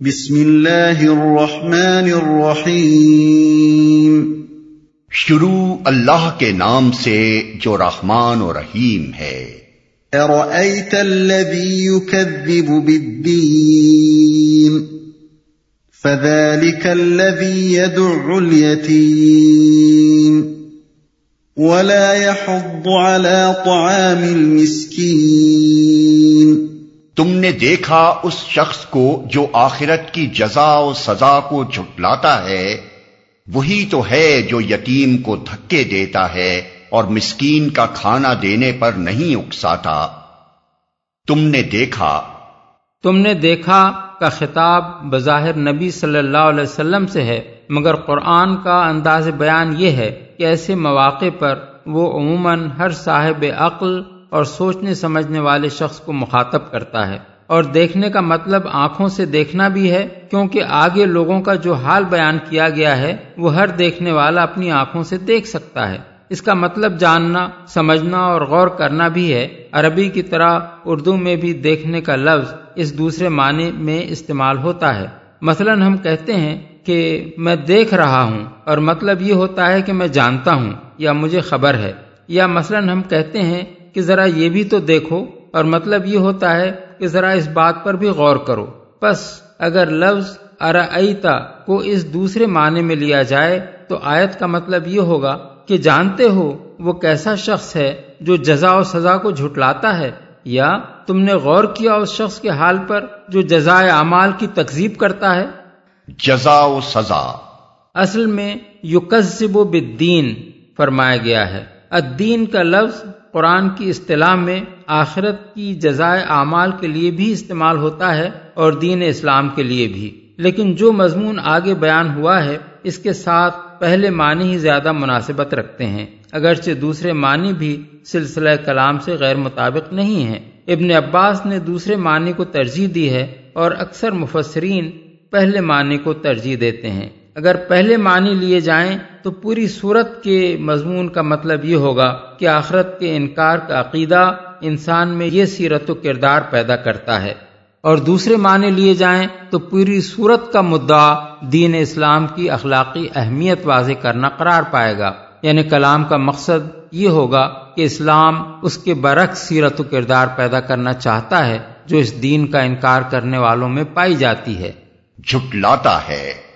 بسم اللہ الرحمن الرحیم۔ شروع اللہ کے نام سے جو رحمان و رحیم ہے۔ ارأيت الذي يكذب بالدين فذلك الذي يدع اليتيم ولا يحض على طعام المسكين تم نے دیکھا اس شخص کو جو آخرت کی جزا و سزا کو جھٹلاتا ہے؟ وہی تو ہے جو یتیم کو دھکے دیتا ہے اور مسکین کا کھانا دینے پر نہیں اکساتا۔ تم نے دیکھا۔ تم نے دیکھا کا خطاب بظاہر نبی صلی اللہ علیہ وسلم سے ہے، مگر قرآن کا انداز بیان یہ ہے کہ ایسے مواقع پر وہ عموماً ہر صاحب عقل اور سوچنے سمجھنے والے شخص کو مخاطب کرتا ہے۔ اور دیکھنے کا مطلب آنکھوں سے دیکھنا بھی ہے، کیونکہ آگے لوگوں کا جو حال بیان کیا گیا ہے، وہ ہر دیکھنے والا اپنی آنکھوں سے دیکھ سکتا ہے۔ اس کا مطلب جاننا، سمجھنا اور غور کرنا بھی ہے۔ عربی کی طرح اردو میں بھی دیکھنے کا لفظ اس دوسرے معنی میں استعمال ہوتا ہے۔ مثلا ہم کہتے ہیں کہ میں دیکھ رہا ہوں، اور مطلب یہ ہوتا ہے کہ میں جانتا ہوں یا مجھے خبر ہے۔ یا مثلا ہم کہتے ہیں کہ ذرا یہ بھی تو دیکھو اور مطلب یہ ہوتا ہے کہ ذرا اس بات پر بھی غور کرو۔ بس اگر لفظ ارائیتا کو اس دوسرے معنی میں لیا جائے تو آیت کا مطلب یہ ہوگا کہ جانتے ہو وہ کیسا شخص ہے جو جزا و سزا کو جھٹلاتا ہے یا تم نے غور کیا اس شخص کے حال پر جو جزائے اعمال کی تکزیب کرتا ہے؟ جزا و سزا۔ اصل میں یکذب بالدین فرمایا گیا ہے۔ الدین کا لفظ قرآن کی اصطلاح میں آخرت کی جزائے اعمال کے لیے بھی استعمال ہوتا ہے اور دین اسلام کے لیے بھی۔ لیکن جو مضمون آگے بیان ہوا ہے، اس کے ساتھ پہلے معنی ہی زیادہ مناسبت رکھتے ہیں۔ اگرچہ دوسرے معنی بھی سلسلہ کلام سے غیر مطابق نہیں ہیں۔ ابن عباس نے دوسرے معنی کو ترجیح دی ہے اور اکثر مفسرین پہلے معنی کو ترجیح دیتے ہیں۔ اگر پہلے معنی لیے جائیں تو پوری صورت کے مضمون کا مطلب یہ ہوگا کہ آخرت کے انکار کا عقیدہ انسان میں یہ سیرت و کردار پیدا کرتا ہے۔ اور دوسرے معنی لیے جائیں تو پوری صورت کا مدعا دین اسلام کی اخلاقی اہمیت واضح کرنا قرار پائے گا۔ یعنی کلام کا مقصد یہ ہوگا کہ اسلام اس کے برعکس سیرت و کردار پیدا کرنا چاہتا ہے جو اس دین کا انکار کرنے والوں میں پائی جاتی ہے۔ جھٹلاتا ہے۔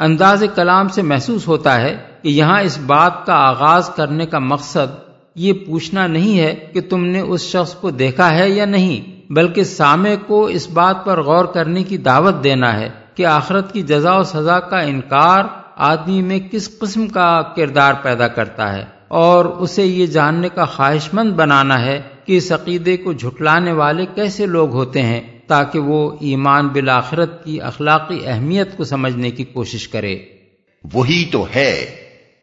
انداز کلام سے محسوس ہوتا ہے کہ یہاں اس بات کا آغاز کرنے کا مقصد یہ پوچھنا نہیں ہے کہ تم نے اس شخص کو دیکھا ہے یا نہیں، بلکہ سامع کو اس بات پر غور کرنے کی دعوت دینا ہے کہ آخرت کی جزا و سزا کا انکار آدمی میں کس قسم کا کردار پیدا کرتا ہے۔ اور اسے یہ جاننے کا خواہش مند بنانا ہے کہ اس عقیدے کو جھٹلانے والے کیسے لوگ ہوتے ہیں۔ تاکہ وہ ایمان بالآخرت کی اخلاقی اہمیت کو سمجھنے کی کوشش کرے۔ وہی تو ہے۔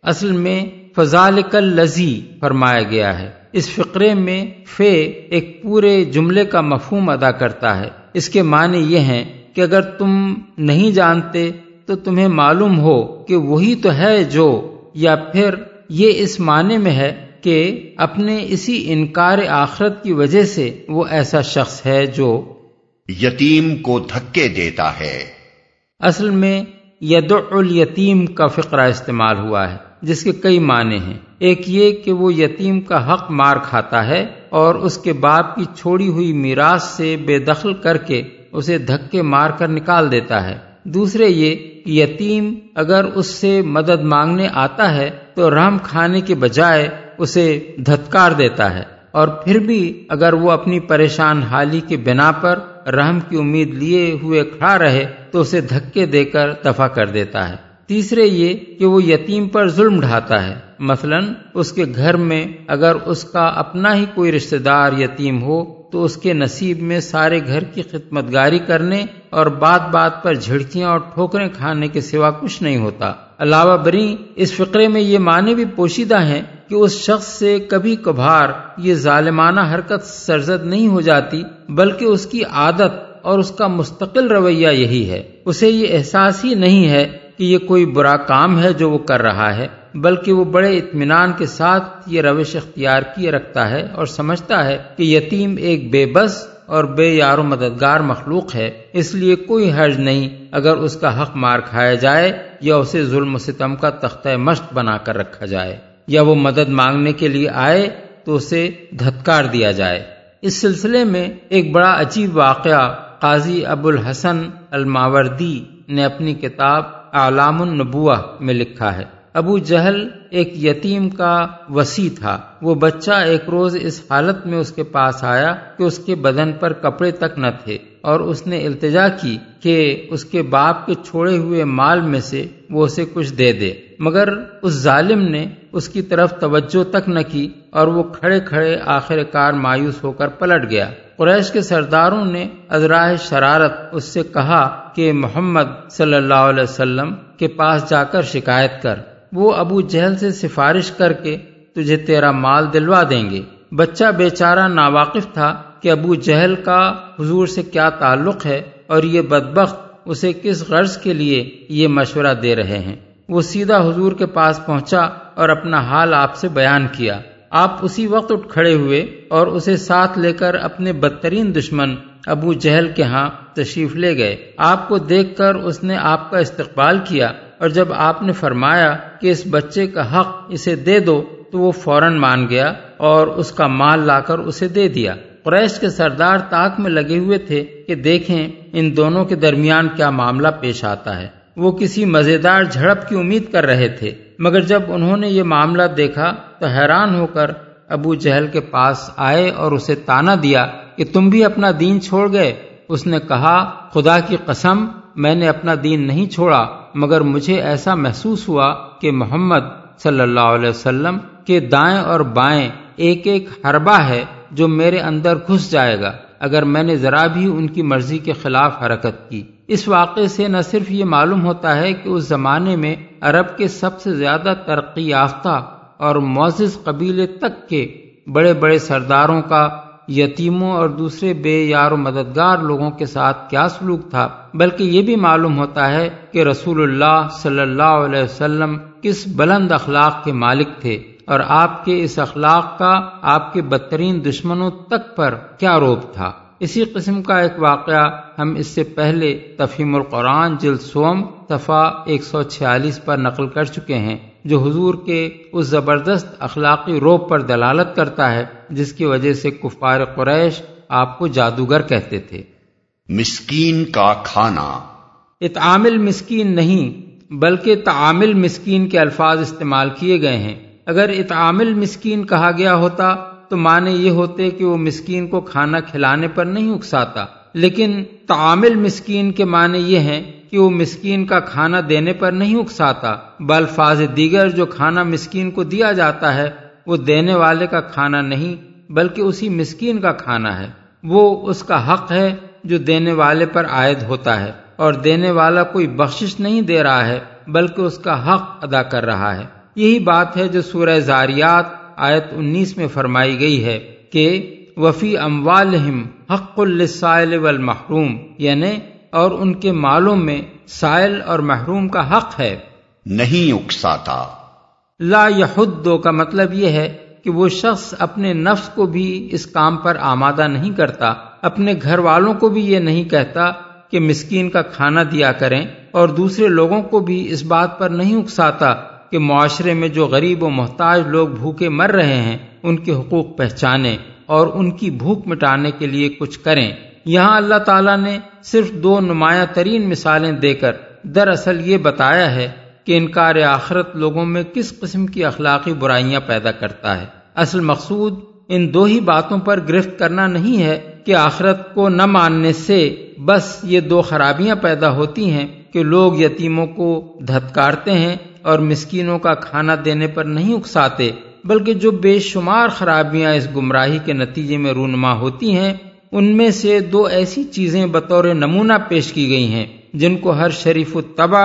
اصل میں فضال لذی فرمایا گیا ہے۔ اس فقرے میں فے ایک پورے جملے کا مفہوم ادا کرتا ہے۔ اس کے معنی یہ ہیں کہ اگر تم نہیں جانتے تو تمہیں معلوم ہو کہ وہی تو ہے جو یا پھر یہ اس معنی میں ہے کہ اپنے اسی انکار آخرت کی وجہ سے وہ ایسا شخص ہے جو یتیم کو دھکے دیتا ہے۔ اصل میں ید الیتیم کا فقرہ استعمال ہوا ہے، جس کے کئی معنی ہیں۔ ایک یہ کہ وہ یتیم کا حق مار کھاتا ہے اور اس کے باپ کی چھوڑی ہوئی میراث سے بے دخل کر کے اسے دھکے مار کر نکال دیتا ہے۔ دوسرے یہ کہ یتیم اگر اس سے مدد مانگنے آتا ہے تو رحم کھانے کے بجائے اسے دھتکار دیتا ہے۔ اور پھر بھی اگر وہ اپنی پریشان حالی کے بنا پر رحم کی امید لیے ہوئے کھڑا رہے تو اسے دھکے دے کر دفع کر دیتا ہے۔ تیسرے یہ کہ وہ یتیم پر ظلم ڈھاتا ہے۔ مثلا اس کے گھر میں اگر اس کا اپنا ہی کوئی رشتہ دار یتیم ہو تو اس کے نصیب میں سارے گھر کی خدمت گاری کرنے اور بات بات پر جھڑکیاں اور ٹھوکریں کھانے کے سوا کچھ نہیں ہوتا۔ علاوہ بری اس فقرے میں یہ معنی بھی پوشیدہ ہیں کہ اس شخص سے کبھی کبھار یہ ظالمانہ حرکت سرزد نہیں ہو جاتی، بلکہ اس کی عادت اور اس کا مستقل رویہ یہی ہے۔ اسے یہ احساس ہی نہیں ہے کہ یہ کوئی برا کام ہے جو وہ کر رہا ہے، بلکہ وہ بڑے اطمینان کے ساتھ یہ روش اختیار کیے رکھتا ہے اور سمجھتا ہے کہ یتیم ایک بے بس اور بے یار و مددگار مخلوق ہے۔ اس لیے کوئی حرج نہیں اگر اس کا حق مار کھایا جائے یا اسے ظلم و ستم کا تختہ مشق بنا کر رکھا جائے۔ یا وہ مدد مانگنے کے لیے آئے تو اسے دھتکار دیا جائے۔ اس سلسلے میں ایک بڑا عجیب واقعہ قاضی ابو الحسن الماوردی نے اپنی کتاب اعلام النبوہ میں لکھا ہے۔ ابو جہل ایک یتیم کا وسیع تھا۔ وہ بچہ ایک روز اس حالت میں اس کے پاس آیا کہ اس کے بدن پر کپڑے تک نہ تھے اور اس نے التجا کی کہ اس کے باپ کے چھوڑے ہوئے مال میں سے وہ اسے کچھ دے دے۔ مگر اس ظالم نے اس کی طرف توجہ تک نہ کی اور وہ کھڑے کھڑے آخر کار مایوس ہو کر پلٹ گیا۔ قریش کے سرداروں نے ازراہ شرارت اس سے کہا کہ محمد صلی اللہ علیہ وسلم کے پاس جا کر شکایت کر۔ وہ ابو جہل سے سفارش کر کے تجھے تیرا مال دلوا دیں گے۔ بچہ بیچارہ ناواقف تھا کہ ابو جہل کا حضور سے کیا تعلق ہے اور یہ بدبخت اسے کس غرض کے لیے یہ مشورہ دے رہے ہیں۔ وہ سیدھا حضور کے پاس پہنچا اور اپنا حال آپ سے بیان کیا۔ آپ اسی وقت اٹھ کھڑے ہوئے اور اسے ساتھ لے کر اپنے بدترین دشمن ابو جہل کے ہاں تشریف لے گئے۔ آپ کو دیکھ کر اس نے آپ کا استقبال کیا اور جب آپ نے فرمایا کہ اس بچے کا حق اسے دے دو، تو وہ فوراً مان گیا اور اس کا مال لا کر اسے دے دیا۔ قریش کے سردار تاک میں لگے ہوئے تھے کہ دیکھیں ان دونوں کے درمیان کیا معاملہ پیش آتا ہے۔ وہ کسی مزیدار جھڑپ کی امید کر رہے تھے۔ مگر جب انہوں نے یہ معاملہ دیکھا تو حیران ہو کر ابو جہل کے پاس آئے اور اسے تانا دیا کہ تم بھی اپنا دین چھوڑ گئے۔ اس نے کہا، خدا کی قسم، میں نے اپنا دین نہیں چھوڑا، مگر مجھے ایسا محسوس ہوا کہ محمد صلی اللہ علیہ وسلم کے دائیں اور بائیں ایک ایک حربہ ہے جو میرے اندر گھس جائے گا۔ اگر میں نے ذرا بھی ان کی مرضی کے خلاف حرکت کی۔ اس واقعے سے نہ صرف یہ معلوم ہوتا ہے کہ اس زمانے میں عرب کے سب سے زیادہ ترقی یافتہ اور معزز قبیلے تک کے بڑے بڑے سرداروں کا، یتیموں اور دوسرے بے یار و مددگار لوگوں کے ساتھ کیا سلوک تھا، بلکہ یہ بھی معلوم ہوتا ہے کہ رسول اللہ صلی اللہ علیہ وسلم کس بلند اخلاق کے مالک تھے اور آپ کے اس اخلاق کا، آپ کے بدترین دشمنوں تک پر کیا روپ تھا۔ اسی قسم کا ایک واقعہ ہم اس سے پہلے تفہیم القرآن جلد سوم صفا ایک سو چھیالیس پر نقل کر چکے ہیں جو حضور کے اس زبردست اخلاقی روپ پر دلالت کرتا ہے جس کی وجہ سے کفار قریش آپ کو جادوگر کہتے تھے۔ مسکین کا کھانا۔ اتعامل مسکین نہیں بلکہ تعامل مسکین کے الفاظ استعمال کیے گئے ہیں۔ اگر اتعامل مسکین کہا گیا ہوتا تو معنی یہ ہوتے کہ وہ مسکین کو کھانا کھلانے پر نہیں اکساتا۔ لیکن تعامل مسکین کے معنی یہ ہیں کہ وہ مسکین کا کھانا دینے پر نہیں اکساتا بلفاظ دیگر جو کھانا مسکین کو دیا جاتا ہے، وہ دینے والے کا کھانا نہیں، بلکہ اسی مسکین کا کھانا ہے۔ وہ اس کا حق ہے جو دینے والے پر عائد ہوتا ہے، اور دینے والا کوئی بخشش نہیں دے رہا ہے، بلکہ اس کا حق ادا کر رہا ہے۔ یہی بات ہے جو سورہ زاریات آیت انیس میں فرمائی گئی ہے کہ وفی اموالہم حق السائل والمحروم یعنی اور ان کے مالوں میں سائل اور محروم کا حق ہے۔ نہیں اکساتا۔ لا یحدو کا مطلب یہ ہے کہ وہ شخص اپنے نفس کو بھی اس کام پر آمادہ نہیں کرتا اپنے گھر والوں کو بھی یہ نہیں کہتا کہ مسکین کا کھانا دیا کریں اور دوسرے لوگوں کو بھی اس بات پر نہیں اکساتا۔ کہ معاشرے میں جو غریب و محتاج لوگ بھوکے مر رہے ہیں، ان کے حقوق پہچانے اور ان کی بھوک مٹانے کے لیے کچھ کریں۔ یہاں اللہ تعالیٰ نے صرف دو نمایاں ترین مثالیں دے کر دراصل یہ بتایا ہے کہ انکار آخرت لوگوں میں کس قسم کی اخلاقی برائیاں پیدا کرتا ہے۔ اصل مقصود ان دو ہی باتوں پر گرفت کرنا نہیں ہے کہ آخرت کو نہ ماننے سے بس یہ دو خرابیاں پیدا ہوتی ہیں کہ لوگ یتیموں کو دھتکارتے ہیں اور مسکینوں کا کھانا دینے پر نہیں اکساتے، بلکہ جو بے شمار خرابیاں اس گمراہی کے نتیجے میں رونما ہوتی ہیں، ان میں سے دو ایسی چیزیں بطور نمونہ پیش کی گئی ہیں، جن کو ہر شریف الطبع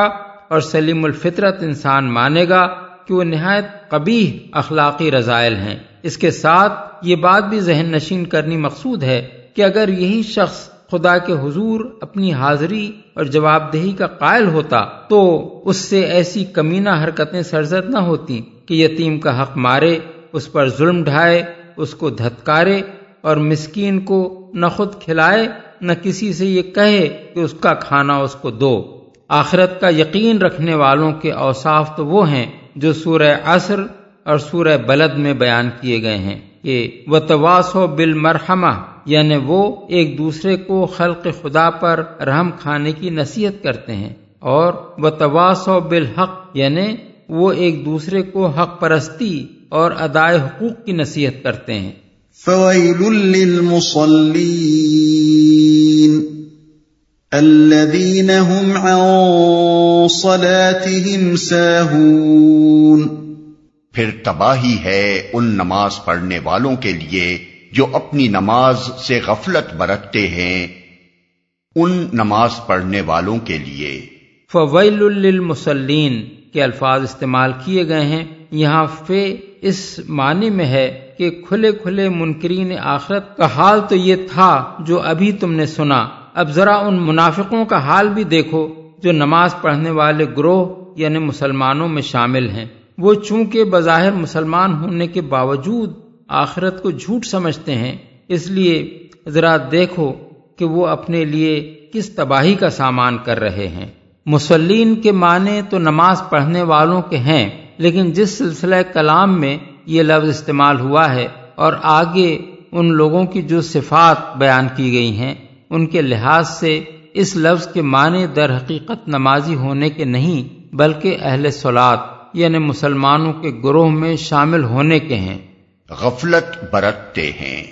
اور سلیم الفطرت انسان مانے گا کہ وہ نہایت قبیح اخلاقی رضائل ہیں۔ اس کے ساتھ یہ بات بھی ذہن نشین کرنی مقصود ہے کہ اگر یہی شخص خدا کے حضور اپنی حاضری اور جواب دہی کا قائل ہوتا تو اس سے ایسی کمینہ حرکتیں سرزد نہ ہوتی کہ یتیم کا حق مارے، اس پر ظلم ڈھائے، اس کو دھتکارے اور مسکین کو نہ خود کھلائے، نہ کسی سے یہ کہے کہ اس کا کھانا اس کو دو۔ آخرت کا یقین رکھنے والوں کے اوصاف تو وہ ہیں جو سورہ عصر اور سورہ بلد میں بیان کیے گئے ہیں کہ وہ تواس و بال یعنی وہ ایک دوسرے کو خلق خدا پر رحم کھانے کی نصیحت کرتے ہیں اور وہ تواس و بالحق یعنی وہ ایک دوسرے کو حق پرستی اور ادائے حقوق کی نصیحت کرتے ہیں۔ فويل للمصلين الذين هم عن صلاتهم ساهون۔ پھر تباہی ہے ان نماز پڑھنے والوں کے لیے۔ جو اپنی نماز سے غفلت برتتے ہیں ان نماز پڑھنے والوں کے لیے۔ فویل للمسلین کے الفاظ استعمال کیے گئے ہیں۔ یہاں فے اس معنی میں ہے کہ کھلے کھلے منکرین آخرت کا حال تو یہ تھا جو ابھی تم نے سنا۔ اب ذرا ان منافقوں کا حال بھی دیکھو جو نماز پڑھنے والے گروہ یعنی مسلمانوں میں شامل ہیں۔ وہ چونکہ بظاہر مسلمان ہونے کے باوجود آخرت کو جھوٹ سمجھتے ہیں، اس لیے ذرا دیکھو کہ وہ اپنے لیے کس تباہی کا سامان کر رہے ہیں۔ مسلین کے معنی تو نماز پڑھنے والوں کے ہیں، لیکن جس سلسلہ کلام میں یہ لفظ استعمال ہوا ہے اور آگے ان لوگوں کی جو صفات بیان کی گئی ہیں، ان کے لحاظ سے اس لفظ کے معنی در حقیقت نمازی ہونے کے نہیں، بلکہ اہل سولاد یعنی مسلمانوں کے گروہ میں شامل ہونے کے ہیں۔ غفلت برتتے ہیں۔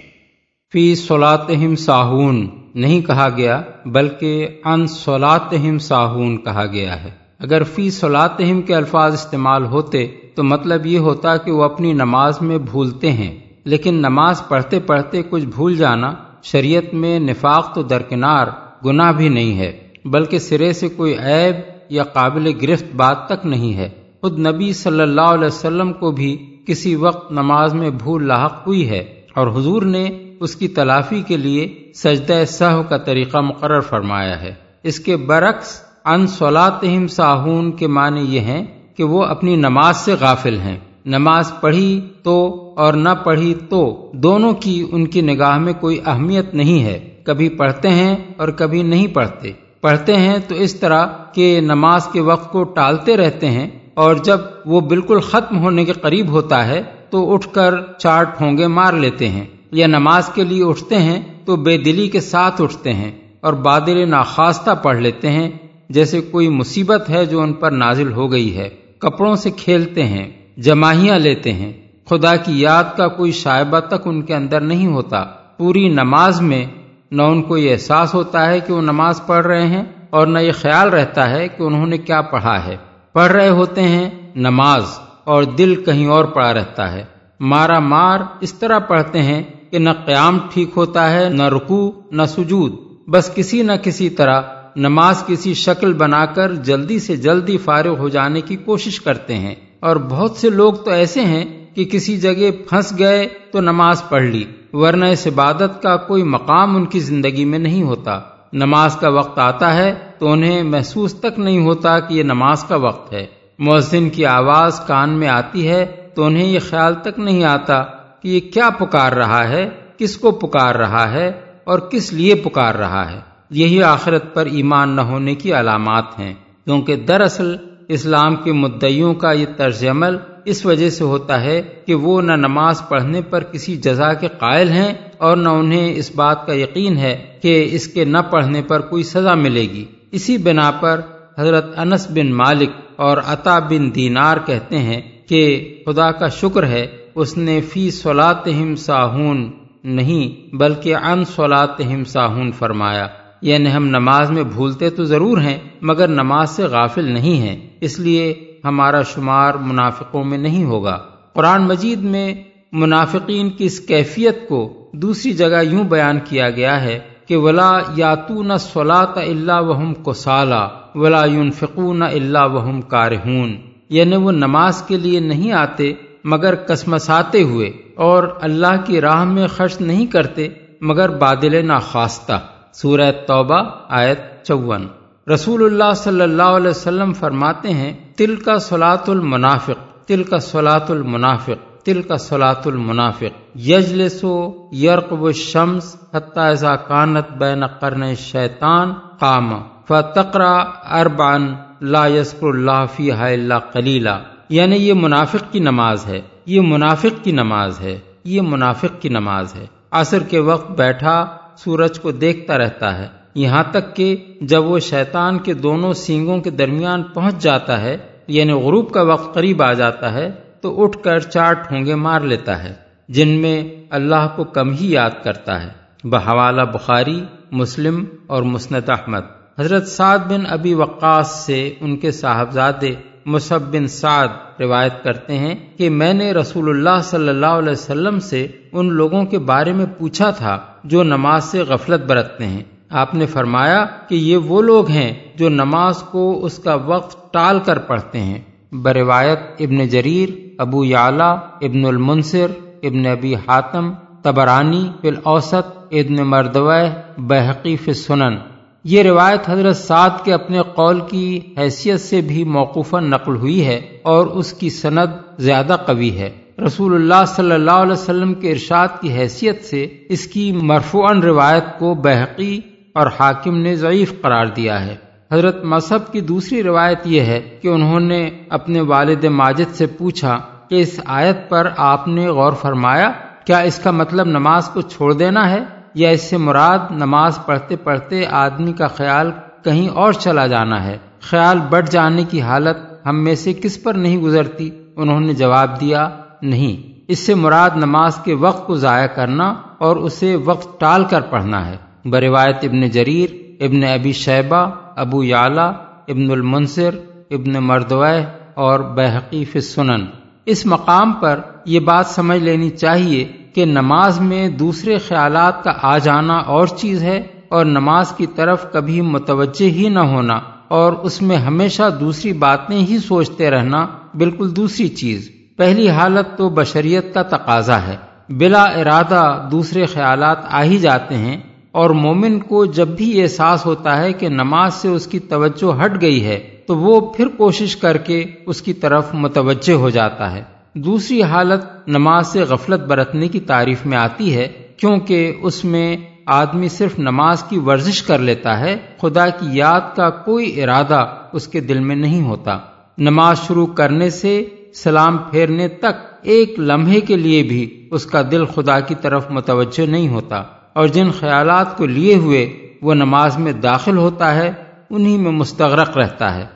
فی سولاتہم ساہون، نہیں کہا گیا، بلکہ ان سولاتہم ساہون کہا گیا ہے۔ اگر فی سولاتہم کے الفاظ استعمال ہوتے، تو مطلب یہ ہوتا کہ وہ اپنی نماز میں بھولتے ہیں۔ لیکن نماز پڑھتے پڑھتے کچھ بھول جانا، شریعت میں نفاق تو درکنار، گناہ بھی نہیں ہے۔ بلکہ سرے سے کوئی عیب یا قابل گرفت بات تک نہیں ہے۔ خود نبی صلی اللہ علیہ وسلم کو بھی کسی وقت نماز میں بھول لاحق ہوئی ہے اور حضور نے اس کی تلافی کے لیے سجدہ سہ کا طریقہ مقرر فرمایا ہے۔ اس کے برعکس، ان سولاتہم ساہون کے معنی یہ ہیں کہ وہ اپنی نماز سے غافل ہیں۔ نماز پڑھی تو اور نہ پڑھی تو، دونوں کی ان کی نگاہ میں کوئی اہمیت نہیں ہے۔ کبھی پڑھتے ہیں اور کبھی نہیں پڑھتے۔ پڑھتے ہیں تو اس طرح کہ نماز کے وقت کو ٹالتے رہتے ہیں اور جب وہ بالکل ختم ہونے کے قریب ہوتا ہے تو اٹھ کر چار ٹھونگے مار لیتے ہیں یا نماز کے لیے اٹھتے ہیں تو بے دلی کے ساتھ اٹھتے ہیں اور بادل ناخواستہ پڑھ لیتے ہیں جیسے کوئی مصیبت ہے جو ان پر نازل ہو گئی ہے۔ کپڑوں سے کھیلتے ہیں، جماہیاں لیتے ہیں۔ خدا کی یاد کا کوئی شائبہ تک ان کے اندر نہیں ہوتا۔ پوری نماز میں نہ ان کو یہ احساس ہوتا ہے کہ وہ نماز پڑھ رہے ہیں اور نہ یہ خیال رہتا ہے کہ انہوں نے کیا پڑھا ہے۔ پڑھ رہے ہوتے ہیں، نماز، اور دل کہیں اور پڑا رہتا ہے۔ مارا مار اس طرح پڑھتے ہیں کہ نہ قیام ٹھیک ہوتا ہے، نہ رکو نہ سجود۔ بس کسی نہ کسی طرح نماز کسی شکل بنا کر جلدی سے جلدی فارغ ہو جانے کی کوشش کرتے ہیں۔ اور بہت سے لوگ تو ایسے ہیں کہ کسی جگہ پھنس گئے تو نماز پڑھ لی، ورنہ اس عبادت کا کوئی مقام ان کی زندگی میں نہیں ہوتا۔ نماز کا وقت آتا ہے تو انہیں محسوس تک نہیں ہوتا کہ یہ نماز کا وقت ہے۔ مؤذن کی آواز کان میں آتی ہے تو انہیں یہ خیال تک نہیں آتا کہ یہ کیا پکار رہا ہے، کس کو پکار رہا ہے اور کس لیے پکار رہا ہے۔ یہی آخرت پر ایمان نہ ہونے کی علامات ہیں، کیونکہ دراصل اسلام کے مدعیوں کا یہ طرز عمل اس وجہ سے ہوتا ہے کہ وہ نہ نماز پڑھنے پر کسی جزا کے قائل ہیں اور نہ انہیں اس بات کا یقین ہے کہ اس کے نہ پڑھنے پر کوئی سزا ملے گی۔ اسی بنا پر حضرت انس بن مالک اور عطا بن دینار کہتے ہیں کہ خدا کا شکر ہے اس نے فی سولاتہم ساہون نہیں بلکہ ان سولاتہم ساہون فرمایا۔ یعنی ہم نماز میں بھولتے تو ضرور ہیں، مگر نماز سے غافل نہیں ہیں، اس لیے ہمارا شمار منافقوں میں نہیں ہوگا۔ قرآن مجید میں منافقین کی اس کیفیت کو دوسری جگہ یوں بیان کیا گیا ہے کہ ولا یاتون سلاط اللہ وہم کو سالہ ولا یون فکون اللہ وہم کارہون۔ یعنی وہ نماز کے لیے نہیں آتے، مگر کسمساتے ہوئے، اور اللہ کی راہ میں خرچ نہیں کرتے، مگر بادل ناخواستہ۔ سورہ توبہ آیت چون۔ رسول اللہ صلی اللہ علیہ وسلم فرماتے ہیں تل کا سلاۃ المنافق تل کا سلاۃ المنافق تل کا سلاۃ المنافق۔ یجلسو یرقب شمس حتیٰ کانت بین قرن شیطان قام فتقرا اربان لا یسکر اللہ فی اللہ کلیلہ یعنی یہ منافق کی نماز ہے، یہ منافق کی نماز ہے، یہ منافق کی نماز ہے۔ عصر کے وقت بیٹھا سورج کو دیکھتا رہتا ہے۔ یہاں تک کہ جب وہ شیطان کے دونوں سینگوں کے درمیان پہنچ جاتا ہے یعنی غروب کا وقت قریب آ جاتا ہے، تو اٹھ کر چار ٹھونگے مار لیتا ہے، جن میں اللہ کو کم ہی یاد کرتا ہے۔ بحوالہ بخاری، مسلم اور مسند احمد۔ حضرت سعد بن ابی وقاص سے ان کے صاحبزادے مصب بن سعد روایت کرتے ہیں کہ میں نے رسول اللہ صلی اللہ علیہ وسلم سے ان لوگوں کے بارے میں پوچھا تھا جو نماز سے غفلت برتتے ہیں۔ آپ نے فرمایا کہ یہ وہ لوگ ہیں جو نماز کو اس کا وقت ٹال کر پڑھتے ہیں۔ بروایت ابن جریر، ابو یعلا، ابن المنصر، ابن ابی حاتم تبرانی فی اوسط ابن مردوہ بحقی فی سنن یہ روایت حضرت سعد کے اپنے قول کی حیثیت سے بھی موقوفہ نقل ہوئی ہے اور اس کی سند زیادہ قوی ہے۔ رسول اللہ صلی اللہ علیہ وسلم کے ارشاد کی حیثیت سے اس کی مرفوعن روایت کو بحقی اور حاکم نے ضعیف قرار دیا ہے۔ حضرت مذہب کی دوسری روایت یہ ہے کہ انہوں نے اپنے والد ماجد سے پوچھا کہ اس آیت پر آپ نے غور فرمایا، کیا اس کا مطلب نماز کو چھوڑ دینا ہے یا اس سے مراد نماز پڑھتے پڑھتے آدمی کا خیال کہیں اور چلا جانا ہے؟ خیال بڑھ جانے کی حالت ہم میں سے کس پر نہیں گزرتی؟ انہوں نے جواب دیا نہیں۔ اس سے مراد نماز کے وقت کو ضائع کرنا اور اسے وقت ٹال کر پڑھنا ہے۔ بروایت ابن جریر، ابن ابی شیبہ، ابو یعلا، ابن المنصر، ابن مردوہ اور بحقیف سنن اس مقام پر یہ بات سمجھ لینی چاہیے کہ نماز میں دوسرے خیالات کا آ جانا اور چیز ہے اور نماز کی طرف کبھی متوجہ ہی نہ ہونا اور اس میں ہمیشہ دوسری باتیں ہی سوچتے رہنا بالکل دوسری چیز۔ پہلی حالت تو بشریت کا تقاضا ہے۔ بلا ارادہ دوسرے خیالات آ ہی جاتے ہیں اور مومن کو جب بھی احساس ہوتا ہے کہ نماز سے اس کی توجہ ہٹ گئی ہے، تو وہ پھر کوشش کر کے اس کی طرف متوجہ ہو جاتا ہے۔ دوسری حالت نماز سے غفلت برتنے کی تعریف میں آتی ہے، کیونکہ اس میں آدمی صرف نماز کی ورزش کر لیتا ہے، خدا کی یاد کا کوئی ارادہ اس کے دل میں نہیں ہوتا۔ نماز شروع کرنے سے سلام پھیرنے تک ایک لمحے کے لیے بھی اس کا دل خدا کی طرف متوجہ نہیں ہوتا اور جن خیالات کو لیے ہوئے وہ نماز میں داخل ہوتا ہے انہی میں مستغرق رہتا ہے۔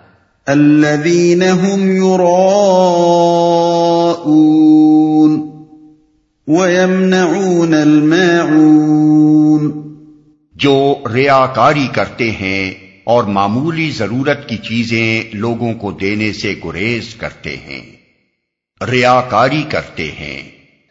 الذين هم يراءون ويمنعون الماعون جو ریاکاری کرتے ہیں اور معمولی ضرورت کی چیزیں لوگوں کو دینے سے گریز کرتے ہیں۔ ریاکاری کرتے ہیں۔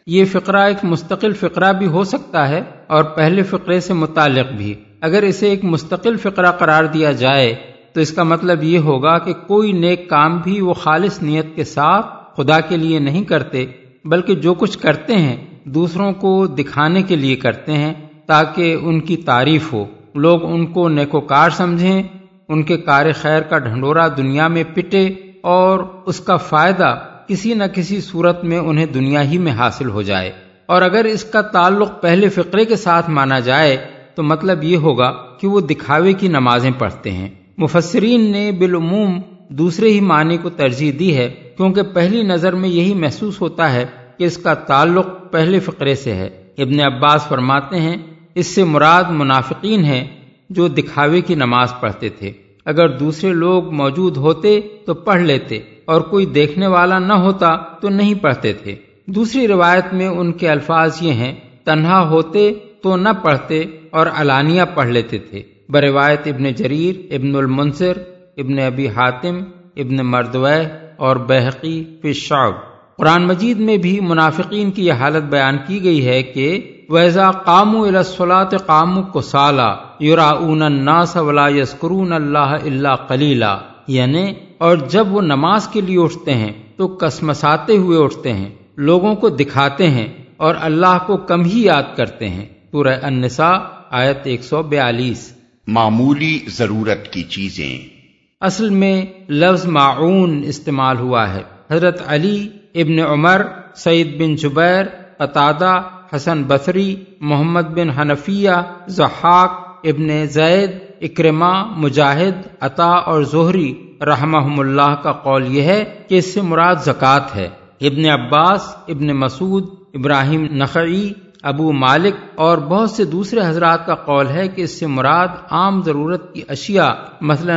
یہ فقرہ ایک مستقل فقرہ بھی ہو سکتا ہے اور پہلے فقرے سے متعلق بھی۔ اگر اسے ایک مستقل فقرہ قرار دیا جائے، تو اس کا مطلب یہ ہوگا کہ کوئی نیک کام بھی وہ خالص نیت کے ساتھ خدا کے لیے نہیں کرتے، بلکہ جو کچھ کرتے ہیں، دوسروں کو دکھانے کے لیے کرتے ہیں تاکہ ان کی تعریف ہو۔ لوگ ان کو نیکوکار سمجھیں، ان کے کار خیر کا ڈھنڈورا دنیا میں پٹے اور اس کا فائدہ کسی نہ کسی صورت میں انہیں دنیا ہی میں حاصل ہو جائے۔ اور اگر اس کا تعلق پہلے فقرے کے ساتھ مانا جائے، تو مطلب یہ ہوگا کہ وہ دکھاوے کی نمازیں پڑھتے ہیں۔ مفسرین نے بالعموم دوسرے ہی معنی کو ترجیح دی ہے، کیونکہ پہلی نظر میں یہی محسوس ہوتا ہے کہ اس کا تعلق پہلے فقرے سے ہے۔ ابن عباس فرماتے ہیں، اس سے مراد منافقین ہیں جو دکھاوے کی نماز پڑھتے تھے۔ اگر دوسرے لوگ موجود ہوتے تو پڑھ لیتے۔ اور کوئی دیکھنے والا نہ ہوتا تو نہیں پڑھتے تھے۔ دوسری روایت میں ان کے الفاظ یہ ہیں، تنہا ہوتے تو نہ پڑھتے اور علانیہ پڑھ لیتے تھے۔ بروایت ابن جریر، ابن المنصر، ابن ابی حاتم، ابن مردوہ اور بحقی فی شعب قرآن مجید میں بھی منافقین کی یہ حالت بیان کی گئی ہے کہ ویزا قامو الاسلاط قامو کو سالہ یورا الناس ولا یسکرون اللہ اللہ کلیلہ یعنی اور جب وہ نماز کے لیے اٹھتے ہیں تو کسمساتے ہوئے اٹھتے ہیں لوگوں کو دکھاتے ہیں اور اللہ کو کم ہی یاد کرتے ہیں۔ سورہ النساء آیت ایک سو بیالیس۔ معمولی ضرورت کی چیزیں۔ اصل میں لفظ معاون استعمال ہوا ہے۔ حضرت علی ابن عمر سعید بن جبیر قطادہ حسن بصری محمد بن حنفیہ زحاق ابن زید اکرما مجاہد، عطا اور زہری رحمہ اللہ کا قول یہ ہے کہ اس سے مراد زکوٰۃ ہے۔ ابن عباس، ابن مسعود، ابراہیم نقعی ابو مالک اور بہت سے دوسرے حضرات کا قول ہے کہ اس سے مراد عام ضرورت کی اشیاء، مثلا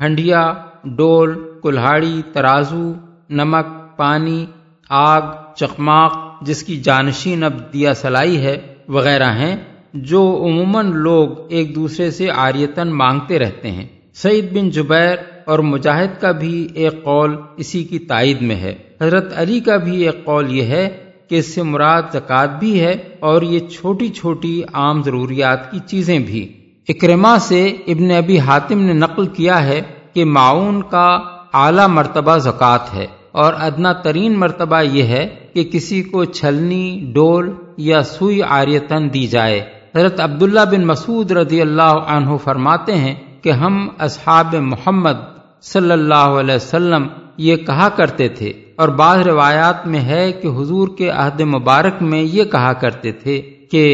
ہنڈیا، ڈول، کلہاڑی، ترازو، نمک، پانی، آگ چکماق جس کی جانشین اب دیا سلائی ہے، وغیرہ ہیں۔ جو عموماً لوگ ایک دوسرے سے آریتن مانگتے رہتے ہیں۔ سعید بن جبیر اور مجاہد کا بھی ایک قول اسی کی تائید میں ہے۔ حضرت علی کا بھی ایک قول یہ ہے کہ اس سے مراد زکوٰۃ بھی ہے اور یہ چھوٹی چھوٹی عام ضروریات کی چیزیں بھی۔ اکرما سے ابن ابی حاتم نے نقل کیا ہے کہ معاون کا اعلی مرتبہ زکوٰۃ ہے اور ادنا ترین مرتبہ یہ ہے کہ کسی کو چھلنی، ڈول یا سوئی آریتن دی جائے۔ حضرت عبداللہ بن مسعود رضی اللہ عنہ فرماتے ہیں کہ ہم اصحاب محمد صلی اللہ علیہ وسلم یہ کہا کرتے تھے اور بعض روایات میں ہے کہ حضور کے عہد مبارک میں یہ کہا کرتے تھے کہ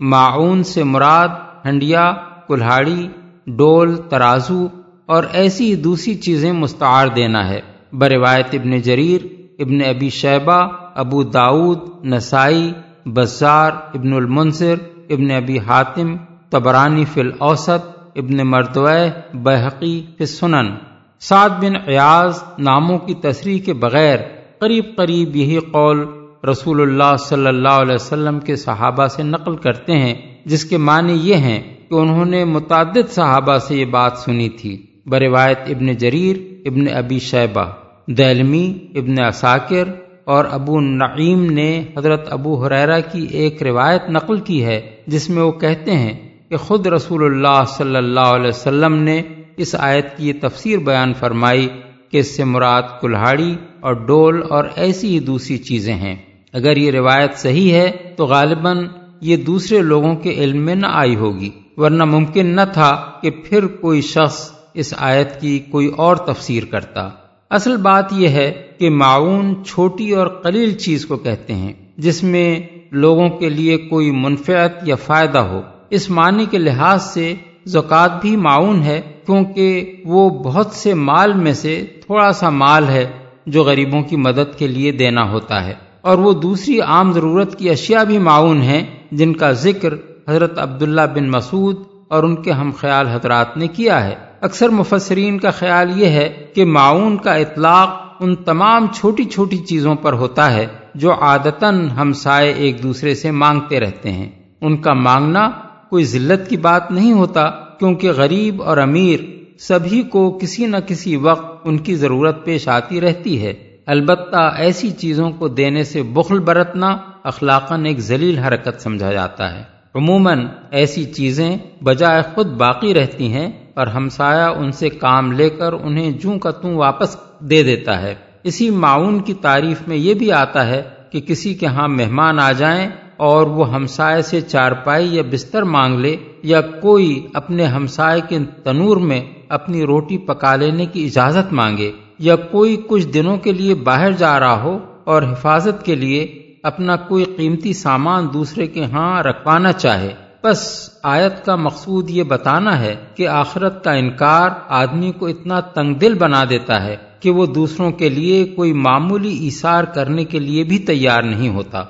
معاون سے مراد ہنڈیا، کلہاڑی، ڈول، ترازو اور ایسی دوسری چیزیں مستعار دینا ہے۔ بروایت ابن جریر، ابن ابی شیبہ، ابو داود نسائی، بزار، ابن المنصر ابن ابی حاتم تبرانی فی الاوسط، ابن مردوہ بحقی فی سنن سعد بن ایاز ناموں کی تصریح کے بغیر قریب قریب یہی قول رسول اللہ صلی اللہ علیہ وسلم کے صحابہ سے نقل کرتے ہیں، جس کے معنی یہ ہیں کہ انہوں نے متعدد صحابہ سے یہ بات سنی تھی۔ بروایت ابن جریر، ابن ابی شیبہ۔ دلمی ابن اساکر اور ابو نعیم نے حضرت ابو حریرہ کی ایک روایت نقل کی ہے، جس میں وہ کہتے ہیں کہ خود رسول اللہ صلی اللہ علیہ وسلم نے اس آیت کی یہ تفسیر بیان فرمائی کہ اس سے مراد کلہاڑی اور ڈول اور ایسی ہی دوسری چیزیں ہیں۔ اگر یہ روایت صحیح ہے تو غالباً یہ دوسرے لوگوں کے علم میں نہ آئی ہوگی، ورنہ ممکن نہ تھا کہ پھر کوئی شخص اس آیت کی کوئی اور تفسیر کرتا۔ اصل بات یہ ہے کہ معاون چھوٹی اور قلیل چیز کو کہتے ہیں، جس میں لوگوں کے لیے کوئی منفعت یا فائدہ ہو۔ اس معنی کے لحاظ سے زکوٰۃ بھی معاون ہے، کیونکہ وہ بہت سے مال میں سے تھوڑا سا مال ہے جو غریبوں کی مدد کے لیے دینا ہوتا ہے۔ اور وہ دوسری عام ضرورت کی اشیاء بھی معاون ہیں، جن کا ذکر حضرت عبداللہ بن مسعود اور ان کے ہم خیال حضرات نے کیا ہے۔ اکثر مفسرین کا خیال یہ ہے کہ معاون کا اطلاق ان تمام چھوٹی چھوٹی چیزوں پر ہوتا ہے جو عادتاً ہم سائے ایک دوسرے سے مانگتے رہتے ہیں۔ ان کا مانگنا کوئی ذلت کی بات نہیں ہوتا کیونکہ غریب اور امیر سبھی کو کسی نہ کسی وقت ان کی ضرورت پیش آتی رہتی ہے۔ البتہ ایسی چیزوں کو دینے سے بخل برتنا اخلاقاً ایک ذلیل حرکت سمجھا جاتا ہے۔ عموماً ایسی چیزیں بجائے خود باقی رہتی ہیں اور ہمسایہ ان سے کام لے کر انہیں جوں کا توں واپس دے دیتا ہے۔ اسی معاون کی تعریف میں یہ بھی آتا ہے کہ کسی کے ہاں مہمان آ جائیں اور وہ ہمسائے سے چارپائی یا بستر مانگ لے یا کوئی اپنے ہمسائے کے تنور میں اپنی روٹی پکا لینے کی اجازت مانگے یا کوئی کچھ دنوں کے لیے باہر جا رہا ہو اور حفاظت کے لیے اپنا کوئی قیمتی سامان دوسرے کے ہاں رکھوانا چاہے۔ بس آیت کا مقصود یہ بتانا ہے کہ آخرت کا انکار آدمی کو اتنا تنگ دل بنا دیتا ہے کہ وہ دوسروں کے لیے کوئی معمولی ایثار کرنے کے لیے بھی تیار نہیں ہوتا۔